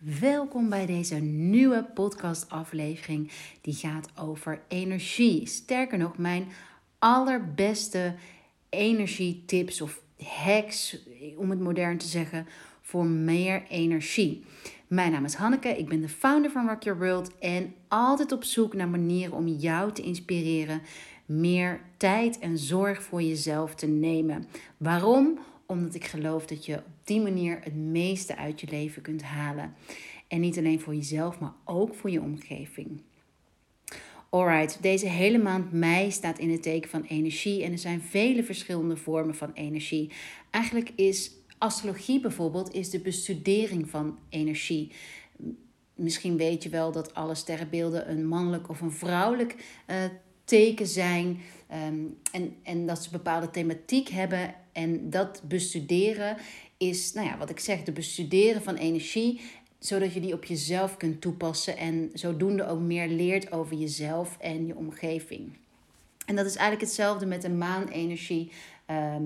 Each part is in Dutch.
Welkom bij deze nieuwe podcastaflevering die gaat over energie. Sterker nog, mijn allerbeste energietips of hacks, om het modern te zeggen, voor meer energie. Mijn naam is Hanneke, ik ben de founder van Rock Your World en altijd op zoek naar manieren om jou te inspireren meer tijd en zorg voor jezelf te nemen. Waarom? Omdat ik geloof dat je die manier het meeste uit je leven kunt halen. En niet alleen voor jezelf, maar ook voor je omgeving. Alright, deze hele maand mei staat in het teken van energie en er zijn vele verschillende vormen van energie. Eigenlijk is astrologie bijvoorbeeld is de bestudering van energie. Misschien weet je wel dat alle sterrenbeelden een mannelijk of een vrouwelijk uh, teken zijn. Ehm, en, en dat ze bepaalde thematiek hebben. En dat bestuderen is, nou ja, wat ik zeg, de bestuderen van energie. Zodat je die op jezelf kunt toepassen. En zodoende ook meer leert over jezelf en je omgeving. En dat is eigenlijk hetzelfde met de maanenergie. Ehm,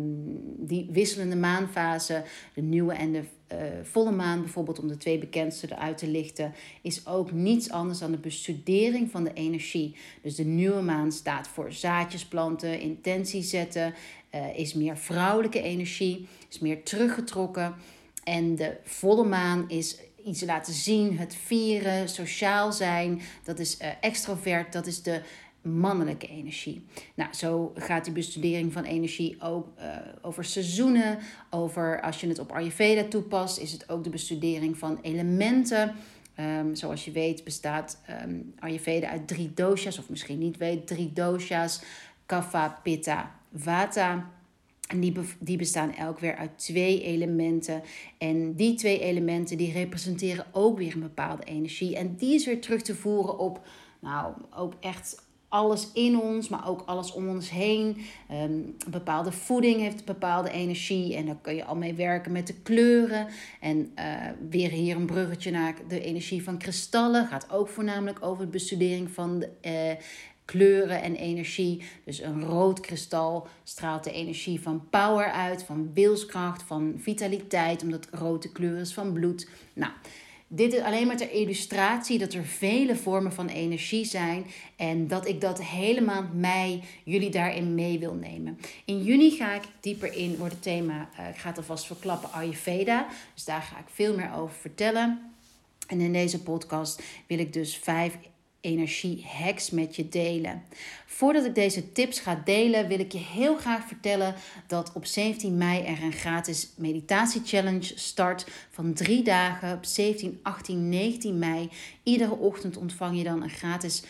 die wisselende maanfase, de nieuwe en de uh, volle maan bijvoorbeeld, om de twee bekendste eruit te lichten, is ook niets anders dan de bestudering van de energie. Dus de nieuwe maan staat voor zaadjes planten, intentie zetten, uh, is meer vrouwelijke energie, is meer teruggetrokken. En de volle maan is iets laten zien, het vieren, sociaal zijn, dat is uh, extrovert, dat is de mannelijke energie. Nou, zo gaat die bestudering van energie ook uh, over seizoenen. Over als je het op Ayurveda toepast, is het ook de bestudering van elementen. Um, zoals je weet bestaat um, Ayurveda uit drie doshas, of misschien niet weet, drie doshas: Kapha, Pitta, Vata. En die, die bestaan elk weer uit twee elementen. En die twee elementen die representeren ook weer een bepaalde energie. En die is weer terug te voeren op, nou, ook echt alles in ons, maar ook alles om ons heen. Um, bepaalde voeding heeft bepaalde energie en daar kun je al mee werken met de kleuren. En uh, weer hier een bruggetje naar de energie van kristallen. Gaat ook voornamelijk over de bestudering van de, uh, kleuren en energie. Dus een rood kristal straalt de energie van power uit, van wilskracht, van vitaliteit, omdat rood de kleur is van bloed. Nou. Dit is alleen maar ter illustratie dat er vele vormen van energie zijn en dat ik dat hele maand mei jullie daarin mee wil nemen. In juni ga ik dieper in, wordt het thema, uh, ik ga het alvast verklappen, Ayurveda. Dus daar ga ik veel meer over vertellen. En in deze podcast wil ik dus vijf energie-hacks met je delen. Voordat ik deze tips ga delen, wil ik je heel graag vertellen dat op 17 mei er een gratis meditatie-challenge start van drie dagen op 17, 18, 19 mei. Iedere ochtend ontvang je dan een gratis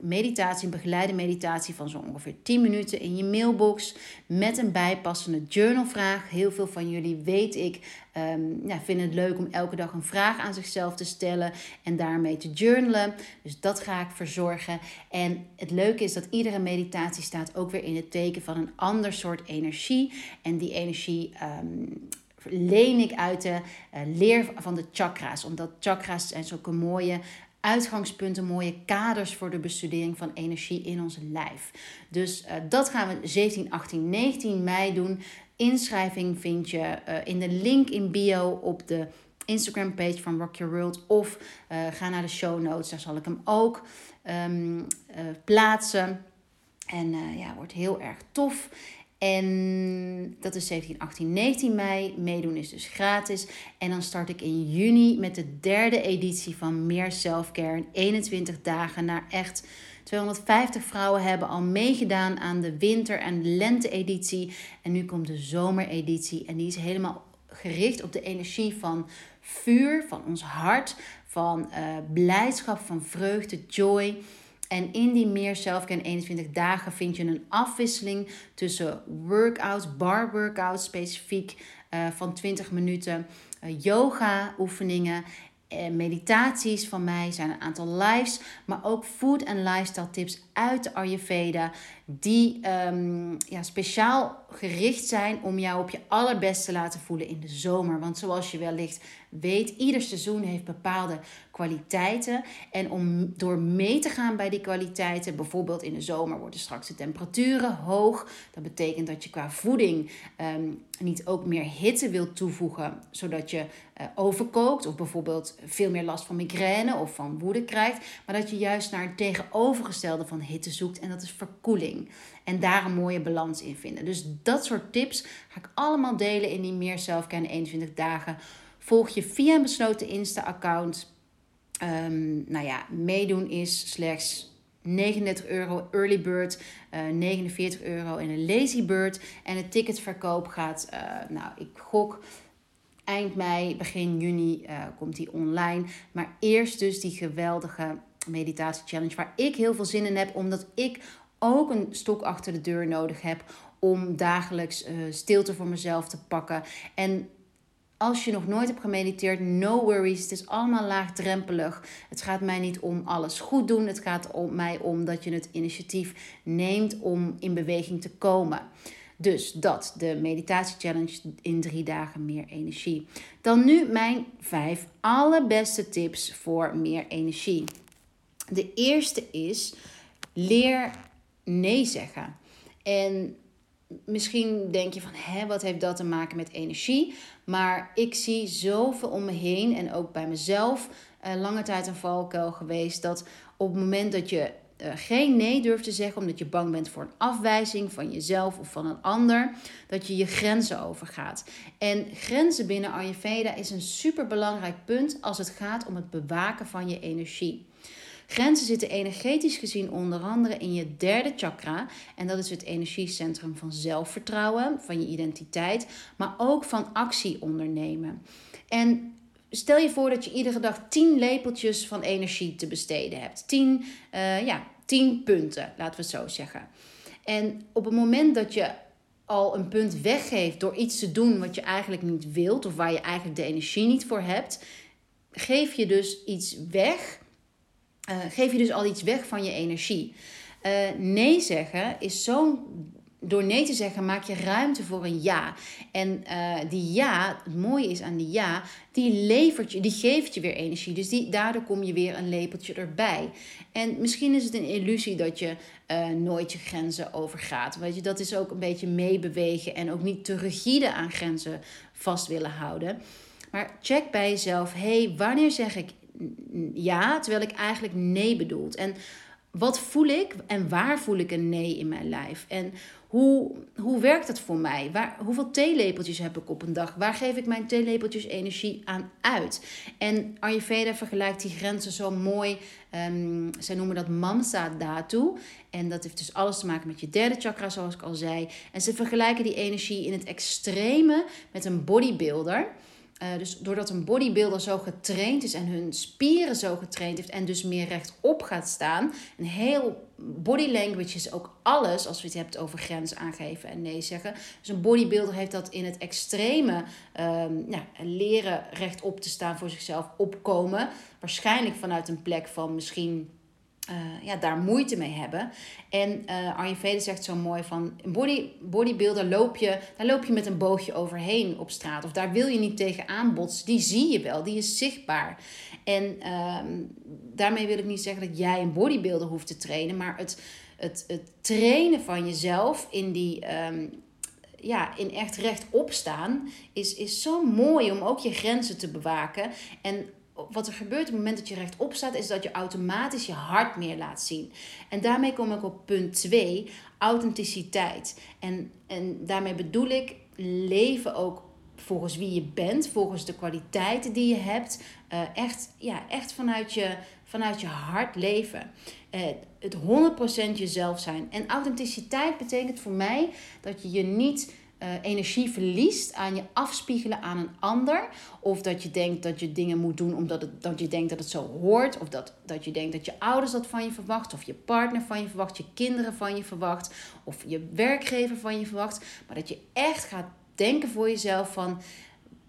meditatie, een begeleide meditatie van zo ongeveer 10 minuten in je mailbox met een bijpassende journalvraag. Heel veel van jullie weet ik um, ja, vinden het leuk om elke dag een vraag aan zichzelf te stellen en daarmee te journalen. Dus dat ga ik verzorgen. En het leuke is dat iedere meditatie staat ook weer in het teken van een ander soort energie. En die energie um, leen ik uit de uh, leer van de chakra's. Omdat chakra's zijn zulke mooie uitgangspunten, mooie kaders voor de bestudering van energie in ons lijf. Dus uh, dat gaan we 17, 18, 19 mei doen. Inschrijving vind je uh, in de link in bio op de Instagram page van Rock Your World. Of uh, ga naar de show notes, daar zal ik hem ook um, plaatsen. En ja, wordt heel erg tof. En dat is 17, 18, 19 mei. Meedoen is dus gratis. En dan start ik in juni met de derde editie van Meer Selfcare. 21 dagen naar echt 250 vrouwen hebben al meegedaan aan de winter- en lente-editie. En nu komt de zomereditie. En die is helemaal gericht op de energie van vuur, van ons hart, van uh, blijdschap, van vreugde, joy. En in die meer zelfken 21 dagen vind je een afwisseling tussen workouts, bar workouts specifiek uh, van 20 minuten, uh, yoga oefeningen meditaties van mij, zijn een aantal lives, maar ook food en lifestyle tips uit de Ayurveda die um, ja, speciaal gericht zijn om jou op je allerbeste te laten voelen in de zomer. Want zoals je wellicht weet, ieder seizoen heeft bepaalde kwaliteiten. En om door mee te gaan bij die kwaliteiten, bijvoorbeeld in de zomer worden straks de temperaturen hoog. Dat betekent dat je qua voeding um, niet ook meer hitte wilt toevoegen, zodat je uh, overkookt. Of bijvoorbeeld veel meer last van migraine of van woede krijgt. Maar dat je juist naar het tegenovergestelde van hitte zoekt. En dat is verkoeling. En daar een mooie balans in vinden. Dus dat soort tips ga ik allemaal delen in die meer zelfkennen 21 dagen. Volg je via een besloten Insta-account. Um, nou ja, meedoen is slechts 39 euro early bird, uh, 49 euro in een lazy bird. En het ticketverkoop gaat, uh, nou ik gok eind mei, begin juni uh, komt die online. Maar eerst dus die geweldige meditatie challenge waar ik heel veel zin in heb, omdat ik ook een stok achter de deur nodig heb om dagelijks uh, stilte voor mezelf te pakken. En als je nog nooit hebt gemediteerd, no worries. Het is allemaal laagdrempelig. Het gaat mij niet om alles goed doen. Het gaat om mij om dat je het initiatief neemt om in beweging te komen. Dus dat, de meditatie challenge in drie dagen meer energie. Dan nu mijn vijf allerbeste tips voor meer energie. De eerste is leer nee zeggen. En misschien denk je van, hè, wat heeft dat te maken met energie? Maar ik zie zoveel om me heen en ook bij mezelf uh, lange tijd een valkuil geweest. Dat op het moment dat je uh, geen nee durft te zeggen omdat je bang bent voor een afwijzing van jezelf of van een ander, dat je je grenzen overgaat. En grenzen binnen Ayurveda is een super belangrijk punt als het gaat om het bewaken van je energie. Grenzen zitten energetisch gezien onder andere in je derde chakra. En dat is het energiecentrum van zelfvertrouwen, van je identiteit, maar ook van actie ondernemen. En stel je voor dat je iedere dag 10 lepeltjes van energie te besteden hebt. 10, uh, eh, ja, 10 punten, laten we het zo zeggen. En op het moment dat je al een punt weggeeft door iets te doen wat je eigenlijk niet wilt, of waar je eigenlijk de energie niet voor hebt, geef je dus iets weg uh, geef je dus al iets weg van je energie. Uh, nee zeggen is zo'n. Door nee te zeggen maak je ruimte voor een ja. En uh, die ja, het mooie is aan die ja, die levert je, die geeft je weer energie. Dus die, daardoor kom je weer een lepeltje erbij. En misschien is het een illusie dat je nooit je grenzen overgaat. Weet je, dat is ook een beetje meebewegen en ook niet te rigide aan grenzen vast willen houden. Maar check bij jezelf: hey, wanneer zeg ik ja, terwijl ik eigenlijk nee bedoel. En wat voel ik en waar voel ik een nee in mijn lijf? En hoe, hoe werkt dat voor mij? Waar, hoeveel theelepeltjes heb ik op een dag? Waar geef ik mijn theelepeltjes energie aan uit? En Ayurveda vergelijkt die grenzen zo mooi. Um, zij noemen dat Mamsa Dhatu. En dat heeft dus alles te maken met je derde chakra, zoals ik al zei. En ze vergelijken die energie in het extreme met een bodybuilder. Uh, dus doordat een bodybuilder zo getraind is en hun spieren zo getraind heeft en dus meer rechtop gaat staan. Een heel body language is ook alles als we het hebben over grenzen aangeven en nee zeggen. Dus een bodybuilder heeft dat in het extreme um, nou, leren rechtop te staan voor zichzelf opkomen. Waarschijnlijk vanuit een plek van misschien uh, ja, daar moeite mee hebben. En uh, Ayurveda zegt zo mooi van... Body, bodybuilder loop je, daar loop je met een boogje overheen op straat. Of daar wil je niet tegen aanbotsen. Die zie je wel, die is zichtbaar. En uh, daarmee wil ik niet zeggen dat jij een bodybuilder hoeft te trainen. Maar het, het, het trainen van jezelf in die... Um, ja, in echt rechtop staan is, is zo mooi om ook je grenzen te bewaken. En wat er gebeurt op het moment dat je rechtop staat, is dat je automatisch je hart meer laat zien. En daarmee kom ik op punt 2, authenticiteit. En, en daarmee bedoel ik leven ook volgens wie je bent, volgens de kwaliteiten die je hebt. Uh, echt, ja, echt vanuit, je, vanuit je hart leven. Uh, het 100% jezelf zijn. En authenticiteit betekent voor mij dat je je niet uh, energie verliest aan je afspiegelen aan een ander. Of dat je denkt dat je dingen moet doen omdat het, dat je denkt dat het zo hoort. Of dat, dat je denkt dat je ouders dat van je verwacht. Of je partner van je verwacht. Je kinderen van je verwacht. Of je werkgever van je verwacht. Maar dat je echt gaat denken voor jezelf van...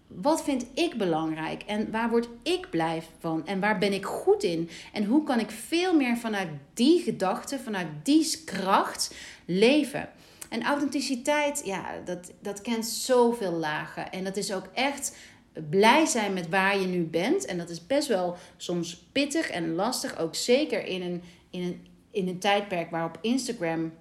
Wat vind ik belangrijk en waar word ik blij van en waar ben ik goed in? En hoe kan ik veel meer vanuit die gedachte, vanuit die kracht leven? En authenticiteit, ja, dat, dat kent zoveel lagen. En dat is ook echt blij zijn met waar je nu bent. En dat is best wel soms pittig en lastig. Ook zeker in een, in een, in een tijdperk waarop Instagram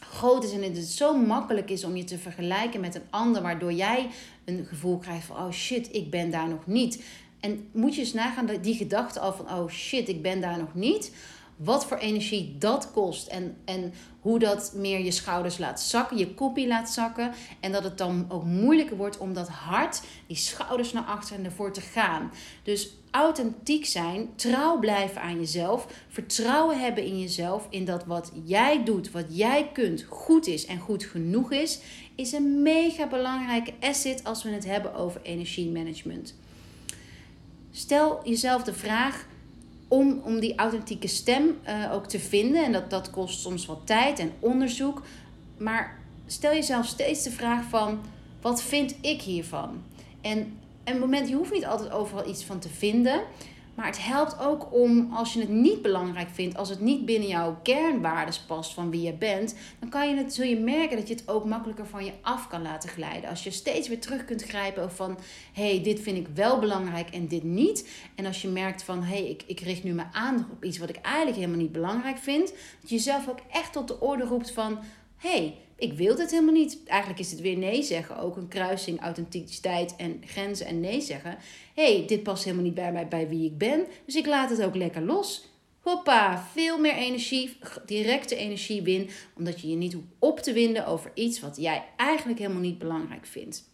groot is en het zo makkelijk is om je te vergelijken met een ander, waardoor jij een gevoel krijgt van, oh shit, ik ben daar nog niet. En moet je eens nagaan die gedachte al van, oh shit, ik ben daar nog niet wat voor energie dat kost. En, en hoe dat meer je schouders laat zakken, je koppie laat zakken. En dat het dan ook moeilijker wordt om dat hart, die schouders naar achter en ervoor te gaan. Dus authentiek zijn, trouw blijven aan jezelf, vertrouwen hebben in jezelf, in dat wat jij doet, wat jij kunt, goed is en goed genoeg is, is een mega belangrijke asset als we het hebben over energiemanagement. Stel jezelf de vraag: om, om die authentieke stem uh, ook te vinden. En dat, dat kost soms wat tijd en onderzoek. Maar stel jezelf steeds de vraag van, wat vind ik hiervan? En, en moment, je hoeft niet altijd overal iets van te vinden. Maar het helpt ook om, als je het niet belangrijk vindt, als het niet binnen jouw kernwaardes past van wie je bent, dan kan je het, zul je merken dat je het ook makkelijker van je af kan laten glijden. Als je steeds weer terug kunt grijpen van, hé, hey, dit vind ik wel belangrijk en dit niet. En als je merkt van, hé, hey, ik, ik richt nu mijn aandacht op iets wat ik eigenlijk helemaal niet belangrijk vind, dat je jezelf ook echt tot de orde roept van, hé, hey, ik wil dit helemaal niet. Eigenlijk is het weer nee zeggen. Ook een kruising authenticiteit en grenzen en nee zeggen. hey, dit past helemaal niet bij mij, bij wie ik ben. Dus ik laat het ook lekker los. Hoppa, veel meer energie, directe energie win. Omdat je je niet hoeft op te winden over iets wat jij eigenlijk helemaal niet belangrijk vindt.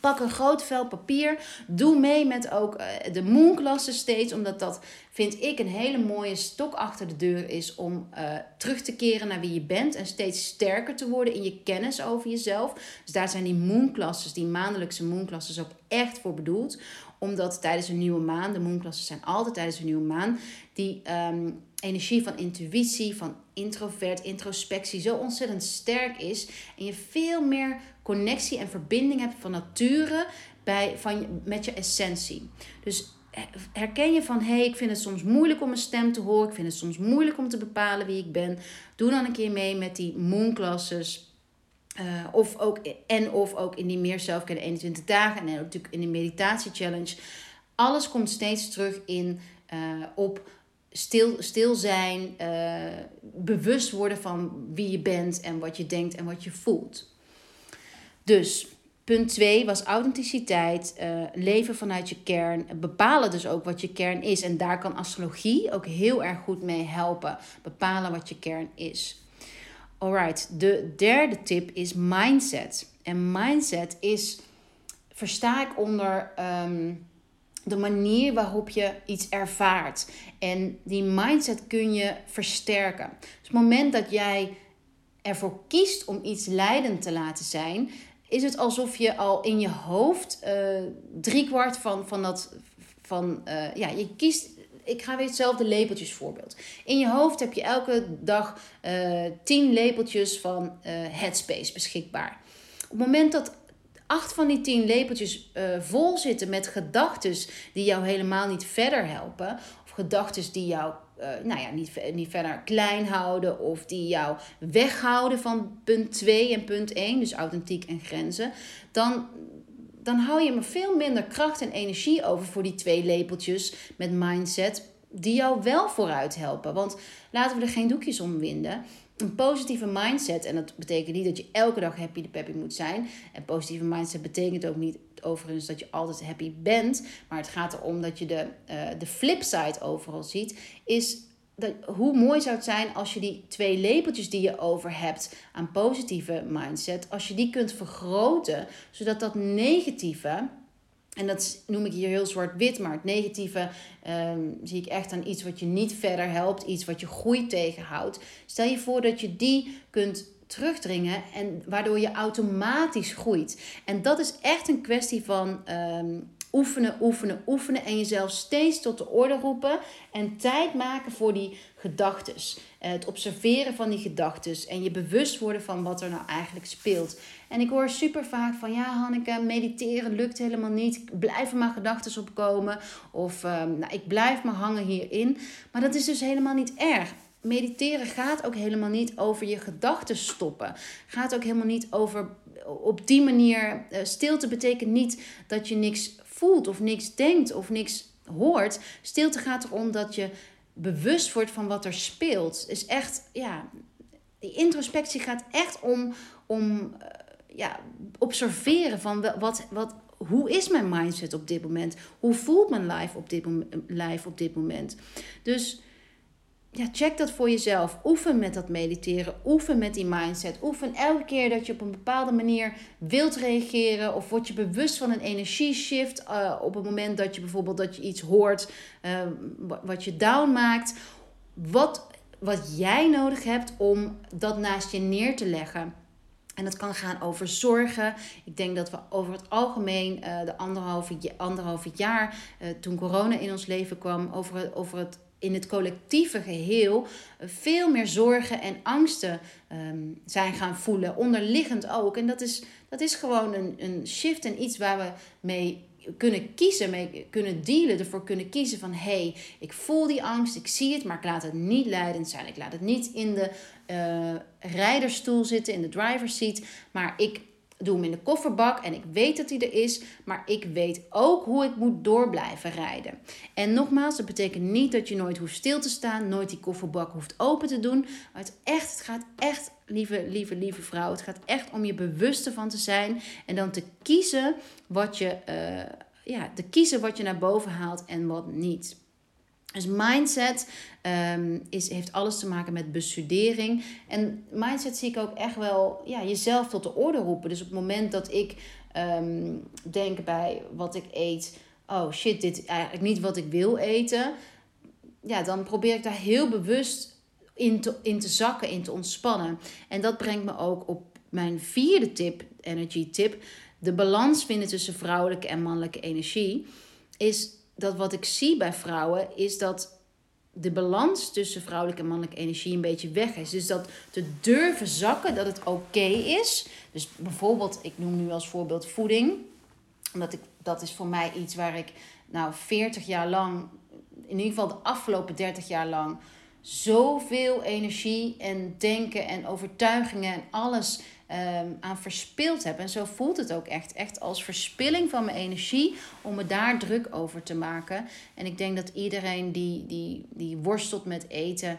Pak een groot vel papier. Doe mee met ook eh, de moonklassen steeds. Omdat dat, vind ik, een hele mooie stok achter de deur is om uh, terug te keren naar wie je bent. En steeds sterker te worden in je kennis over jezelf. Dus daar zijn die moonklasses, die maandelijkse moonklasses ook echt voor bedoeld. Omdat tijdens een nieuwe maan, de moonklasses zijn altijd tijdens een nieuwe maan, die um, energie van intuïtie, van introvert, introspectie zo ontzettend sterk is. En je veel meer connectie en verbinding hebt van nature bij, van, met je essentie. Dus herken je van, hé, hey, ik vind het soms moeilijk om mijn stem te horen. Ik vind het soms moeilijk om te bepalen wie ik ben. Doe dan een keer mee met die moon classes. Uh, of ook, en of ook in die meer zelfkennen 21 dagen. En natuurlijk in de meditatie challenge. Alles komt steeds terug in uh, op stil, stil zijn. Uh, bewust worden van wie je bent en wat je denkt en wat je voelt. Dus punt 2 was authenticiteit, uh, leven vanuit je kern, bepalen dus ook wat je kern is. En daar kan astrologie ook heel erg goed mee helpen. Bepalen wat je kern is. Alright, de derde tip is mindset. En mindset is, versta ik onder um, de manier waarop je iets ervaart. En die mindset kun je versterken. Dus het moment dat jij ervoor kiest om iets leidend te laten zijn, is het alsof je al in je hoofd uh, driekwart van, van dat. Van, uh, ja, je kiest. Ik ga weer hetzelfde lepeltjes voorbeeld. In je hoofd heb je elke dag uh, tien lepeltjes van Headspace beschikbaar. Op het moment dat acht van die tien lepeltjes vol zitten met gedachten die jou helemaal niet verder helpen, of gedachten die jou uh, nou ja, niet, niet verder klein houden of die jou weghouden van punt 2 en punt 1, dus authentiek en grenzen, dan, dan hou je maar veel minder kracht en energie over voor die twee lepeltjes met mindset die jou wel vooruit helpen. Want laten we er geen doekjes om winden. Een positieve mindset, en dat betekent niet dat je elke dag happy de peppy moet zijn. En positieve mindset betekent ook niet overigens dat je altijd happy bent. Maar het gaat erom dat je de, uh, de flipside overal ziet. Is dat, hoe mooi zou het zijn als je die twee lepeltjes die je over hebt aan positieve mindset, als je die kunt vergroten, zodat dat negatieve en dat noem ik hier heel zwart-wit, maar het negatieve um, zie ik echt aan iets wat je niet verder helpt, iets wat je groei tegenhoudt. Stel je voor dat je die kunt terugdringen en waardoor je automatisch groeit. En dat is echt een kwestie van um, oefenen, oefenen, oefenen en jezelf steeds tot de orde roepen en tijd maken voor die gedachten. Eh, het observeren van die gedachten en je bewust worden van wat er nou eigenlijk speelt. En ik hoor super vaak van ja, Hanneke, mediteren lukt helemaal niet. Ik blijf er maar gedachten opkomen. Of um, nou, ik blijf maar hangen hierin. Maar dat is dus helemaal niet erg. Mediteren gaat ook helemaal niet over je gedachten stoppen. Gaat ook helemaal niet over op die manier. Uh, stilte betekent niet dat je niks voelt of niks denkt of niks hoort. Stilte gaat erom dat je bewust wordt van wat er speelt. Is echt, ja, die introspectie gaat echt om, om uh, ja, observeren van wat, wat, hoe is mijn mindset op dit moment? Hoe voelt mijn life op dit, life op dit moment? Dus ja, check dat voor jezelf. Oefen met dat mediteren. Oefen met die mindset. Oefen elke keer dat je op een bepaalde manier wilt reageren. Of word je bewust van een energieshift. Uh, op het moment dat je bijvoorbeeld dat je iets hoort uh, wat je down maakt. Wat, wat jij nodig hebt om dat naast je neer te leggen. En dat kan gaan over zorgen. Ik denk dat we over het algemeen uh, de anderhalve, anderhalve jaar, toen corona in ons leven kwam, over, over het in het collectieve geheel veel meer zorgen en angsten um, zijn gaan voelen, onderliggend ook. En dat is, dat is gewoon een, een shift en iets waar we mee kunnen kiezen, mee kunnen dealen, ervoor kunnen kiezen van hé, hey, ik voel die angst, ik zie het, maar ik laat het niet leidend zijn. Ik laat het niet in de uh, rijderstoel zitten, in de driver's seat, maar ik doe hem in de kofferbak en ik weet dat hij er is, maar ik weet ook hoe ik moet door blijven rijden. En nogmaals, dat betekent niet dat je nooit hoeft stil te staan, nooit die kofferbak hoeft open te doen. Maar het, echt, het gaat echt, lieve, lieve, lieve vrouw, het gaat echt om je bewust ervan te zijn en dan te kiezen wat je, uh, ja, te kiezen wat je naar boven haalt en wat niet. Dus mindset um, is, heeft alles te maken met bestudering. En mindset zie ik ook echt wel ja, jezelf tot de orde roepen. Dus op het moment dat ik um, denk bij wat ik eet... oh shit, dit is eigenlijk niet wat ik wil eten... ja, dan probeer ik daar heel bewust in te, in te zakken, in te ontspannen. En dat brengt me ook op mijn vierde tip, energy tip... de balans vinden tussen vrouwelijke en mannelijke energie... is dat wat ik zie bij vrouwen is dat de balans tussen vrouwelijke en mannelijke energie een beetje weg is. Dus dat te durven zakken, dat het oké is. Dus bijvoorbeeld, ik noem nu als voorbeeld voeding. Omdat ik, dat is voor mij iets waar ik nou 40 jaar lang, in ieder geval de afgelopen 30 jaar lang, zoveel energie en denken en overtuigingen en alles um, aan verspild heb. En zo voelt het ook echt. Echt als verspilling van mijn energie om me daar druk over te maken. En ik denk dat iedereen die, die, die worstelt met eten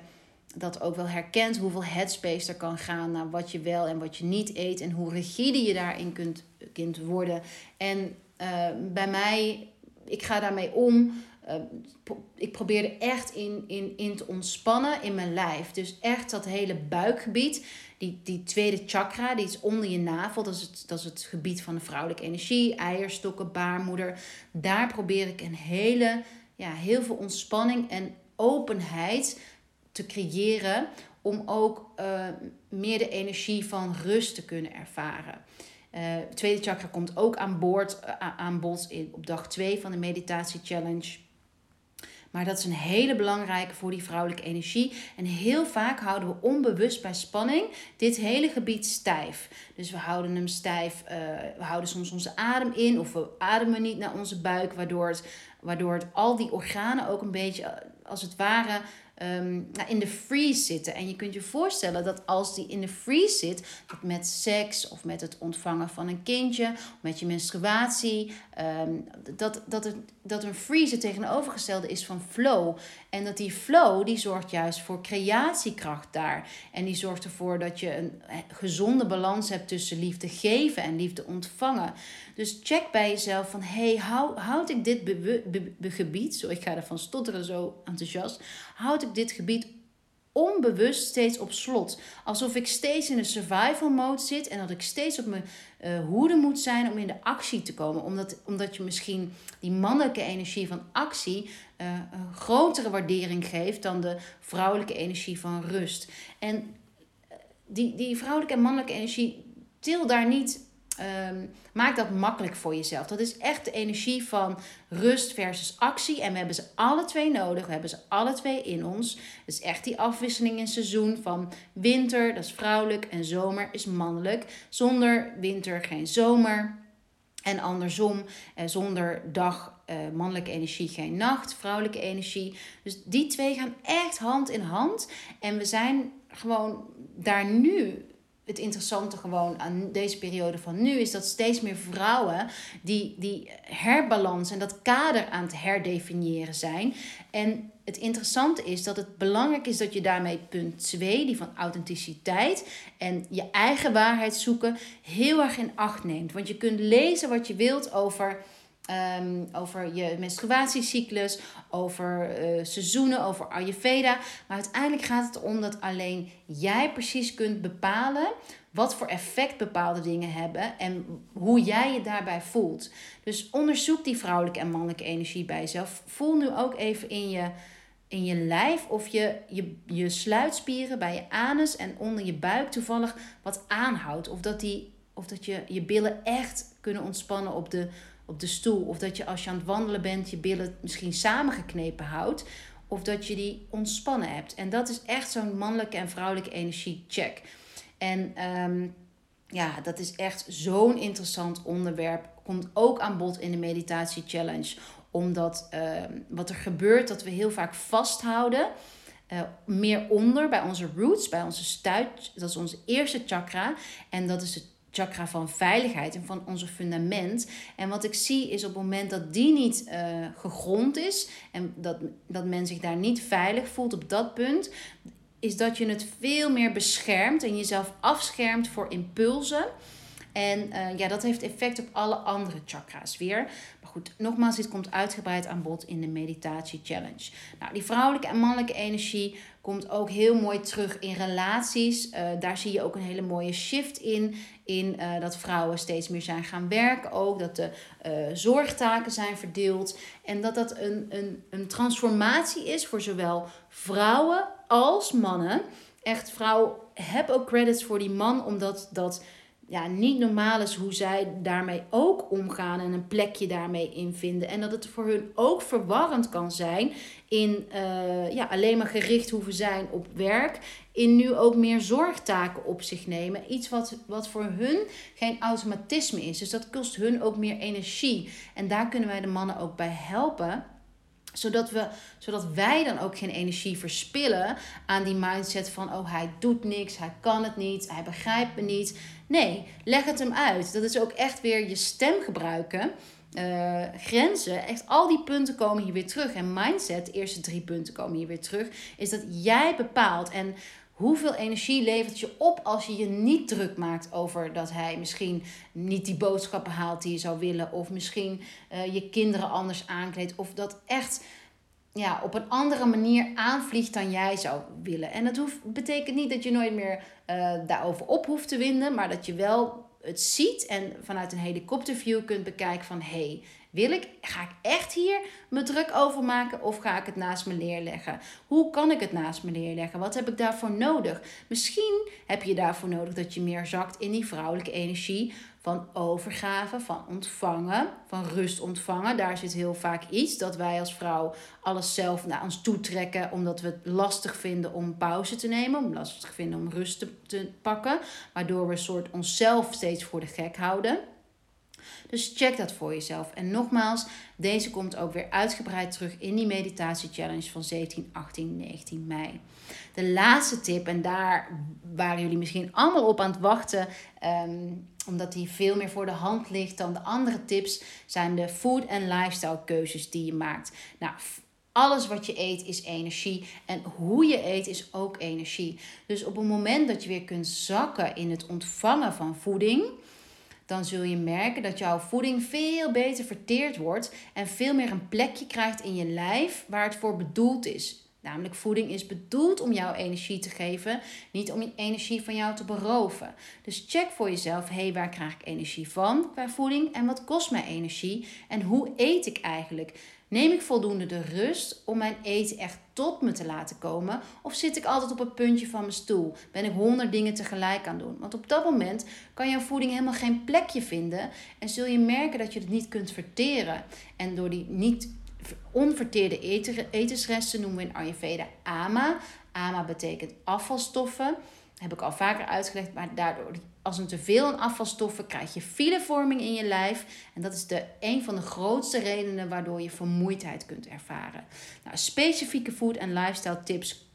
dat ook wel herkent hoeveel headspace er kan gaan naar wat je wel en wat je niet eet en hoe rigide je daarin kunt, kunt worden. En uh, bij mij, ik ga daarmee om uh, ik probeerde echt in, in, in te ontspannen in mijn lijf. Dus echt dat hele buikgebied. Die, die tweede chakra, die is onder je navel. Dat is, het, dat is het gebied van de vrouwelijke energie. Eierstokken, baarmoeder. Daar probeer ik een hele, ja, heel veel ontspanning en openheid te creëren. Om ook uh, meer de energie van rust te kunnen ervaren. Uh, tweede chakra komt ook aan boord, uh, aan bod in, op dag 2 van de meditatie challenge. Maar dat is een hele belangrijke voor die vrouwelijke energie. En heel vaak houden we onbewust bij spanning dit hele gebied stijf. Dus we houden hem stijf, uh, we houden soms onze adem in of we ademen niet naar onze buik, waardoor het, waardoor het al die organen ook een beetje eh, als het ware um, in de freeze zitten. En je kunt je voorstellen dat als die in de freeze zit, dat met seks of met het ontvangen van een kindje, met je menstruatie, um, dat, dat, het, dat een freeze tegenovergestelde is van flow. En dat die flow, die zorgt juist voor creatiekracht daar. En die zorgt ervoor dat je een gezonde balans hebt tussen liefde geven en liefde ontvangen. Dus check bij jezelf van, hey, houd ik dit gebied, zo ik ga ervan stotteren zo enthousiast, houd ik dit gebied onbewust steeds op slot. Alsof ik steeds in een survival mode zit en dat ik steeds op mijn uh, hoede moet zijn om in de actie te komen. Omdat, omdat je misschien die mannelijke energie van actie uh, een grotere waardering geeft dan de vrouwelijke energie van rust. En eh, die, die vrouwelijke en mannelijke energie til daar niet Um, maak dat makkelijk voor jezelf. Dat is echt de energie van rust versus actie. En we hebben ze alle twee nodig. We hebben ze alle twee in ons. Is echt die afwisseling in seizoen van winter, dat is vrouwelijk, en zomer is mannelijk. Zonder winter geen zomer. En andersom, eh, zonder dag eh, mannelijke energie geen nacht, vrouwelijke energie. Dus die twee gaan echt hand in hand. En we zijn gewoon daar nu het interessante gewoon aan deze periode van nu is dat steeds meer vrouwen die, die herbalans en dat kader aan het herdefiniëren zijn. En het interessante is dat het belangrijk is dat je daarmee punt 2, die van authenticiteit en je eigen waarheid zoeken, heel erg in acht neemt. Want je kunt lezen wat je wilt over Um, over je menstruatiecyclus, over uh, seizoenen, over Ayurveda. Maar uiteindelijk gaat het erom dat alleen jij precies kunt bepalen wat voor effect bepaalde dingen hebben en hoe jij je daarbij voelt. Dus onderzoek die vrouwelijke en mannelijke energie bij jezelf. Voel nu ook even in je, in je lijf of je, je, je sluitspieren bij je anus en onder je buik toevallig wat aanhoudt. Of dat, die, of dat je, je billen echt kunnen ontspannen op de op de stoel. Of dat je als je aan het wandelen bent je billen misschien samengeknepen houdt. Of dat je die ontspannen hebt. En dat is echt zo'n mannelijke en vrouwelijke energie check. En ehm, ja, dat is echt zo'n interessant onderwerp. Komt ook aan bod in de meditatie challenge. Omdat ehm, wat er gebeurt, dat we heel vaak vasthouden. Uh, meer onder bij onze roots, bij onze stuit. Dat is onze eerste chakra. En dat is het chakra van veiligheid en van onze fundament. En wat ik zie is op het moment dat die niet uh, gegrond is en dat, dat men zich daar niet veilig voelt op dat punt, is dat je het veel meer beschermt en jezelf afschermt voor impulsen. En uh, ja, dat heeft effect op alle andere chakra's weer. Maar goed, nogmaals, dit komt uitgebreid aan bod in de meditatie challenge. Nou, die vrouwelijke en mannelijke energie komt ook heel mooi terug in relaties. Uh, daar zie je ook een hele mooie shift in. In uh, dat vrouwen steeds meer zijn gaan werken ook. Dat de zorgtaken zijn verdeeld. En dat dat een, een, een transformatie is voor zowel vrouwen als mannen. Echt, vrouw, heb ook credits voor die man, omdat dat ja, niet normaal is hoe zij daarmee ook omgaan en een plekje daarmee in vinden. En dat het voor hun ook verwarrend kan zijn in uh, ja, alleen maar gericht hoeven zijn op werk. In nu ook meer zorgtaken op zich nemen. Iets wat, wat voor hun geen automatisme is. Dus dat kost hun ook meer energie. En daar kunnen wij de mannen ook bij helpen zodat, we, zodat wij dan ook geen energie verspillen aan die mindset van: oh, hij doet niks, hij kan het niet, hij begrijpt me niet. Nee, leg het hem uit. Dat is ook echt weer je stem gebruiken. Uh, grenzen, echt al die punten komen hier weer terug. En mindset, de eerste drie punten komen hier weer terug. Is dat jij bepaalt. En hoeveel energie levert je op als je je niet druk maakt over dat hij misschien niet die boodschappen haalt die je zou willen. Of misschien uh, je kinderen anders aankleedt. Of dat echt ja, op een andere manier aanvliegt dan jij zou willen. En dat hoeft, betekent niet dat je nooit meer uh, daarover op hoeft te winden. Maar dat je wel het ziet en vanuit een helikopterview kunt bekijken van... hé, hey, wil ik, ga ik echt hier me druk over maken of ga ik het naast me neerleggen? Hoe kan ik het naast me neerleggen? Wat heb ik daarvoor nodig? Misschien heb je daarvoor nodig dat je meer zakt in die vrouwelijke energie van overgave, van ontvangen, van rust ontvangen. Daar zit heel vaak iets dat wij als vrouw alles zelf naar ons toetrekken, omdat we het lastig vinden om pauze te nemen, om lastig vinden om rust te, te pakken, waardoor we een soort onszelf steeds voor de gek houden. Dus check dat voor jezelf. En nogmaals, deze komt ook weer uitgebreid terug in die meditatie challenge van 17, 18, 19 mei. De laatste tip, en daar waren jullie misschien allemaal op aan het wachten, ehm, omdat die veel meer voor de hand ligt dan de andere tips, zijn de food en lifestyle keuzes die je maakt. Nou, alles wat je eet is energie. En hoe je eet is ook energie. Dus op het moment dat je weer kunt zakken in het ontvangen van voeding dan zul je merken dat jouw voeding veel beter verteerd wordt en veel meer een plekje krijgt in je lijf waar het voor bedoeld is. Namelijk voeding is bedoeld om jouw energie te geven, niet om energie van jou te beroven. Dus check voor jezelf, hé, hey, waar krijg ik energie van qua voeding en wat kost mij energie en hoe eet ik eigenlijk? Neem ik voldoende de rust om mijn eten echt tot me te laten komen? Of zit ik altijd op het puntje van mijn stoel? Ben ik honderd dingen tegelijk aan doen? Want op dat moment kan jouw voeding helemaal geen plekje vinden en zul je merken dat je het niet kunt verteren. En door die niet onverteerde etensresten noemen we in Ayurveda AMA. AMA betekent afvalstoffen. Heb ik al vaker uitgelegd, maar daardoor als een teveel aan afvalstoffen krijg je filevorming in je lijf. En dat is de, een van de grootste redenen waardoor je vermoeidheid kunt ervaren. Nou, specifieke food en lifestyle tips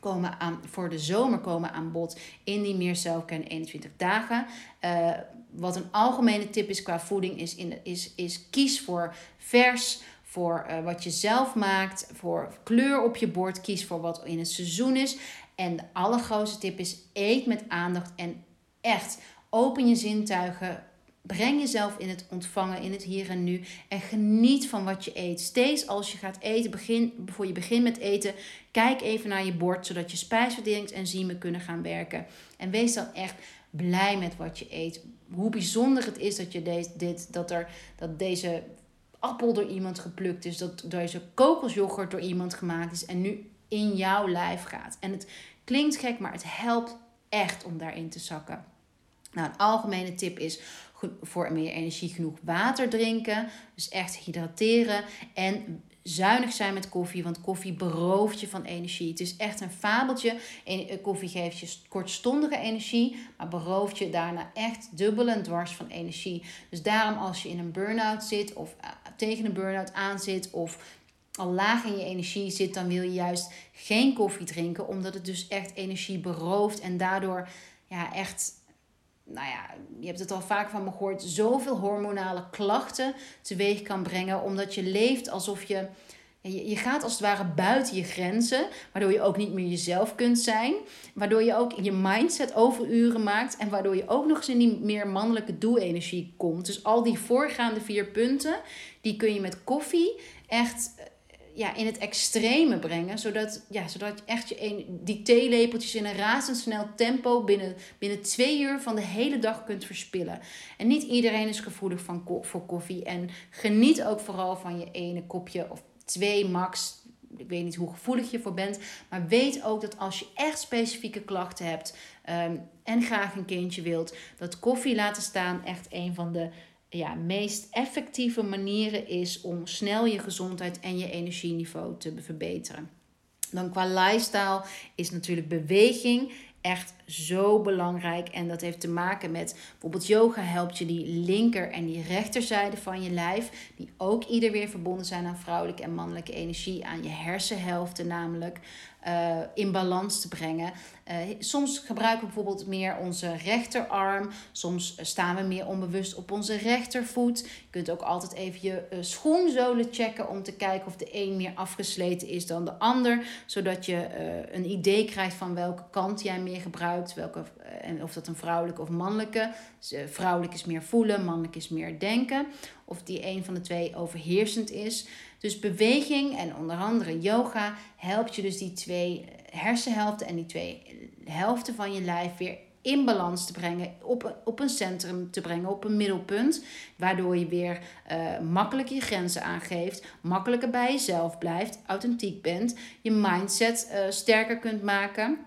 komen aan, voor de zomer komen aan bod in die meer zelfken 21 dagen. Uh, wat een algemene tip is qua voeding, is, in, is, is kies voor vers, voor uh, wat je zelf maakt, voor kleur op je bord, kies voor wat in het seizoen is. En de allergrootste tip is: eet met aandacht en echt open je zintuigen. Breng jezelf in het ontvangen, in het hier en nu. En geniet van wat je eet. Steeds als je gaat eten, begin, voor je begint met eten, kijk even naar je bord, zodat je spijsverteringsenzymen kunnen gaan werken. En wees dan echt blij met wat je eet. Hoe bijzonder het is dat, je deze, dit, dat, er, dat deze appel door iemand geplukt is, dat deze kokosjoghurt door iemand gemaakt is en nu in jouw lijf gaat. En het klinkt gek, maar het helpt echt om daarin te zakken. Nou, een algemene tip is voor meer energie genoeg water drinken. Dus echt hydrateren. En zuinig zijn met koffie, want koffie berooft je van energie. Het is echt een fabeltje. Eh, koffie geeft je kortstondige energie, maar berooft je daarna echt dubbel en dwars van energie. Dus daarom als je in een burn-out zit of eh, tegen een burn-out aan zit of al laag in je energie zit, dan wil je juist geen koffie drinken, omdat het dus echt energie berooft en daardoor ja, echt nou ja, je hebt het al vaak van me gehoord, zoveel hormonale klachten teweeg kan brengen. Omdat je leeft alsof je. Je gaat als het ware buiten je grenzen, waardoor je ook niet meer jezelf kunt zijn. Waardoor je ook je mindset overuren maakt en waardoor je ook nog eens in die meer mannelijke doe-energie komt. Dus al die voorgaande vier punten, die kun je met koffie echt ja, in het extreme brengen. Zodat, ja, zodat echt je een, die theelepeltjes in een razendsnel tempo binnen, binnen twee uur van de hele dag kunt verspillen. En niet iedereen is gevoelig van, voor koffie. En geniet ook vooral van je ene kopje of twee max. Ik weet niet hoe gevoelig je voor bent. Maar weet ook dat als je echt specifieke klachten hebt um, en graag een kindje wilt, dat koffie laten staan echt een van de ja, meest effectieve manieren is om snel je gezondheid en je energieniveau te verbeteren. Dan qua lifestyle is natuurlijk beweging echt zo belangrijk. En dat heeft te maken met bijvoorbeeld yoga helpt je die linker en die rechterzijde van je lijf, die ook ieder weer verbonden zijn aan vrouwelijke en mannelijke energie, aan je hersenhelften namelijk. Uh, in balans te brengen. Uh, soms gebruiken we bijvoorbeeld meer onze rechterarm. Soms staan we meer onbewust op onze rechtervoet. Je kunt ook altijd even je uh, schoenzolen checken om te kijken of de een meer afgesleten is dan de ander. Zodat je een idee krijgt van welke kant jij meer gebruikt. Welke, en of dat een vrouwelijke of mannelijke. Vrouwelijk is meer voelen, mannelijk is meer denken. Of die een van de twee overheersend is. Dus beweging en onder andere yoga helpt je dus die twee hersenhelften en die twee helften van je lijf weer in balans te brengen, op, op een centrum te brengen, op een middelpunt. Waardoor je weer uh, makkelijk je grenzen aangeeft, makkelijker bij jezelf blijft, authentiek bent, je mindset uh, sterker kunt maken.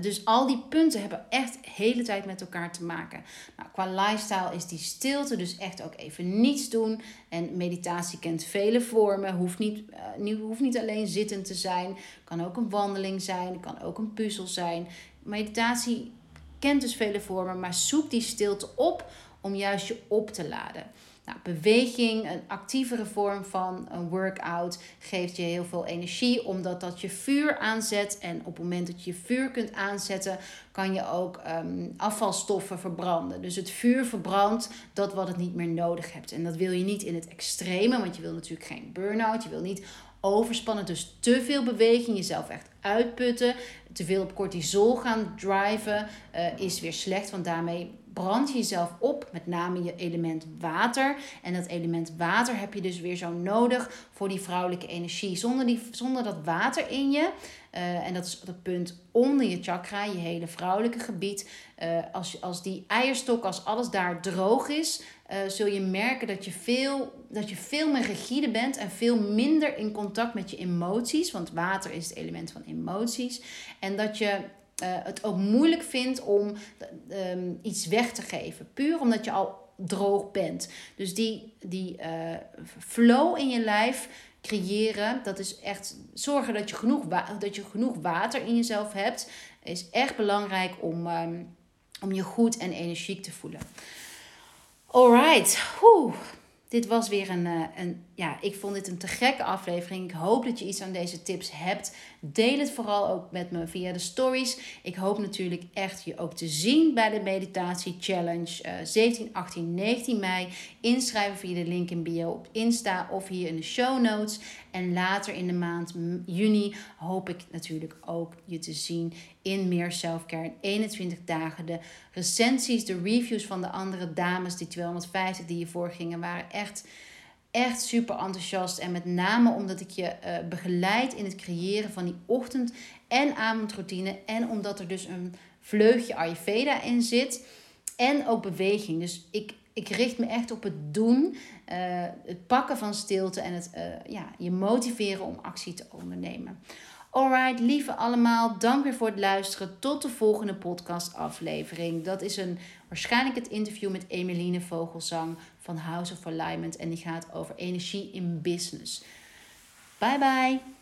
Dus al die punten hebben echt de hele tijd met elkaar te maken. Nou, qua lifestyle is die stilte dus echt ook even niets doen. En meditatie kent vele vormen. Hoeft niet, uh, hoeft niet alleen zittend te zijn. Kan ook een wandeling zijn. Kan ook een puzzel zijn. Meditatie kent dus vele vormen. Maar zoek die stilte op om juist je op te laden. Nou, beweging, een actievere vorm van een workout, geeft je heel veel energie, omdat dat je vuur aanzet. En op het moment dat je vuur kunt aanzetten, kan je ook um, afvalstoffen verbranden. Dus het vuur verbrandt dat wat het niet meer nodig hebt. En dat wil je niet in het extreme, want je wil natuurlijk geen burn-out. Je wil niet overspannen, dus te veel beweging, jezelf echt uitputten. Te veel op cortisol gaan driven uh, is weer slecht, want daarmee brand je jezelf op, met name je element water. En dat element water heb je dus weer zo nodig voor die vrouwelijke energie. Zonder, die, zonder dat water in je, uh, en dat is het punt onder je chakra, je hele vrouwelijke gebied. Uh, als, als die eierstok, als alles daar droog is, uh, zul je merken dat je, veel, dat je veel meer rigide bent en veel minder in contact met je emoties. Want water is het element van emoties. En dat je uh, het ook moeilijk vindt om um, iets weg te geven. Puur omdat je al droog bent. Dus die, die uh, flow in je lijf creëren, dat is echt zorgen dat je genoeg, dat je genoeg water in jezelf hebt, is echt belangrijk om, um, om je goed en energiek te voelen. Alright, dit was weer een, uh, een ja, ik vond dit een te gekke aflevering. Ik hoop dat je iets aan deze tips hebt. Deel het vooral ook met me via de stories. Ik hoop natuurlijk echt je ook te zien bij de Meditatie Challenge uh, 17, 18, 19 mei. Inschrijven via de link in bio op Insta of hier in de show notes. En later in de maand juni hoop ik natuurlijk ook je te zien in meer selfcare. 21 dagen. De recensies, de reviews van de andere dames, die 250 die hiervoor gingen, waren echt echt super enthousiast. En met name omdat ik je uh, begeleid in het creëren van die ochtend- en avondroutine. En omdat er dus een vleugje Ayurveda in zit. En ook beweging. Dus ik, ik richt me echt op het doen. Uh, het pakken van stilte en het uh, ja, je motiveren om actie te ondernemen. Alright, lieve allemaal, dank weer voor het luisteren. Tot de volgende podcastaflevering. Dat is een, waarschijnlijk het interview met Emeline Vogelsang van House of Alignment. En die gaat over energie in business. Bye bye.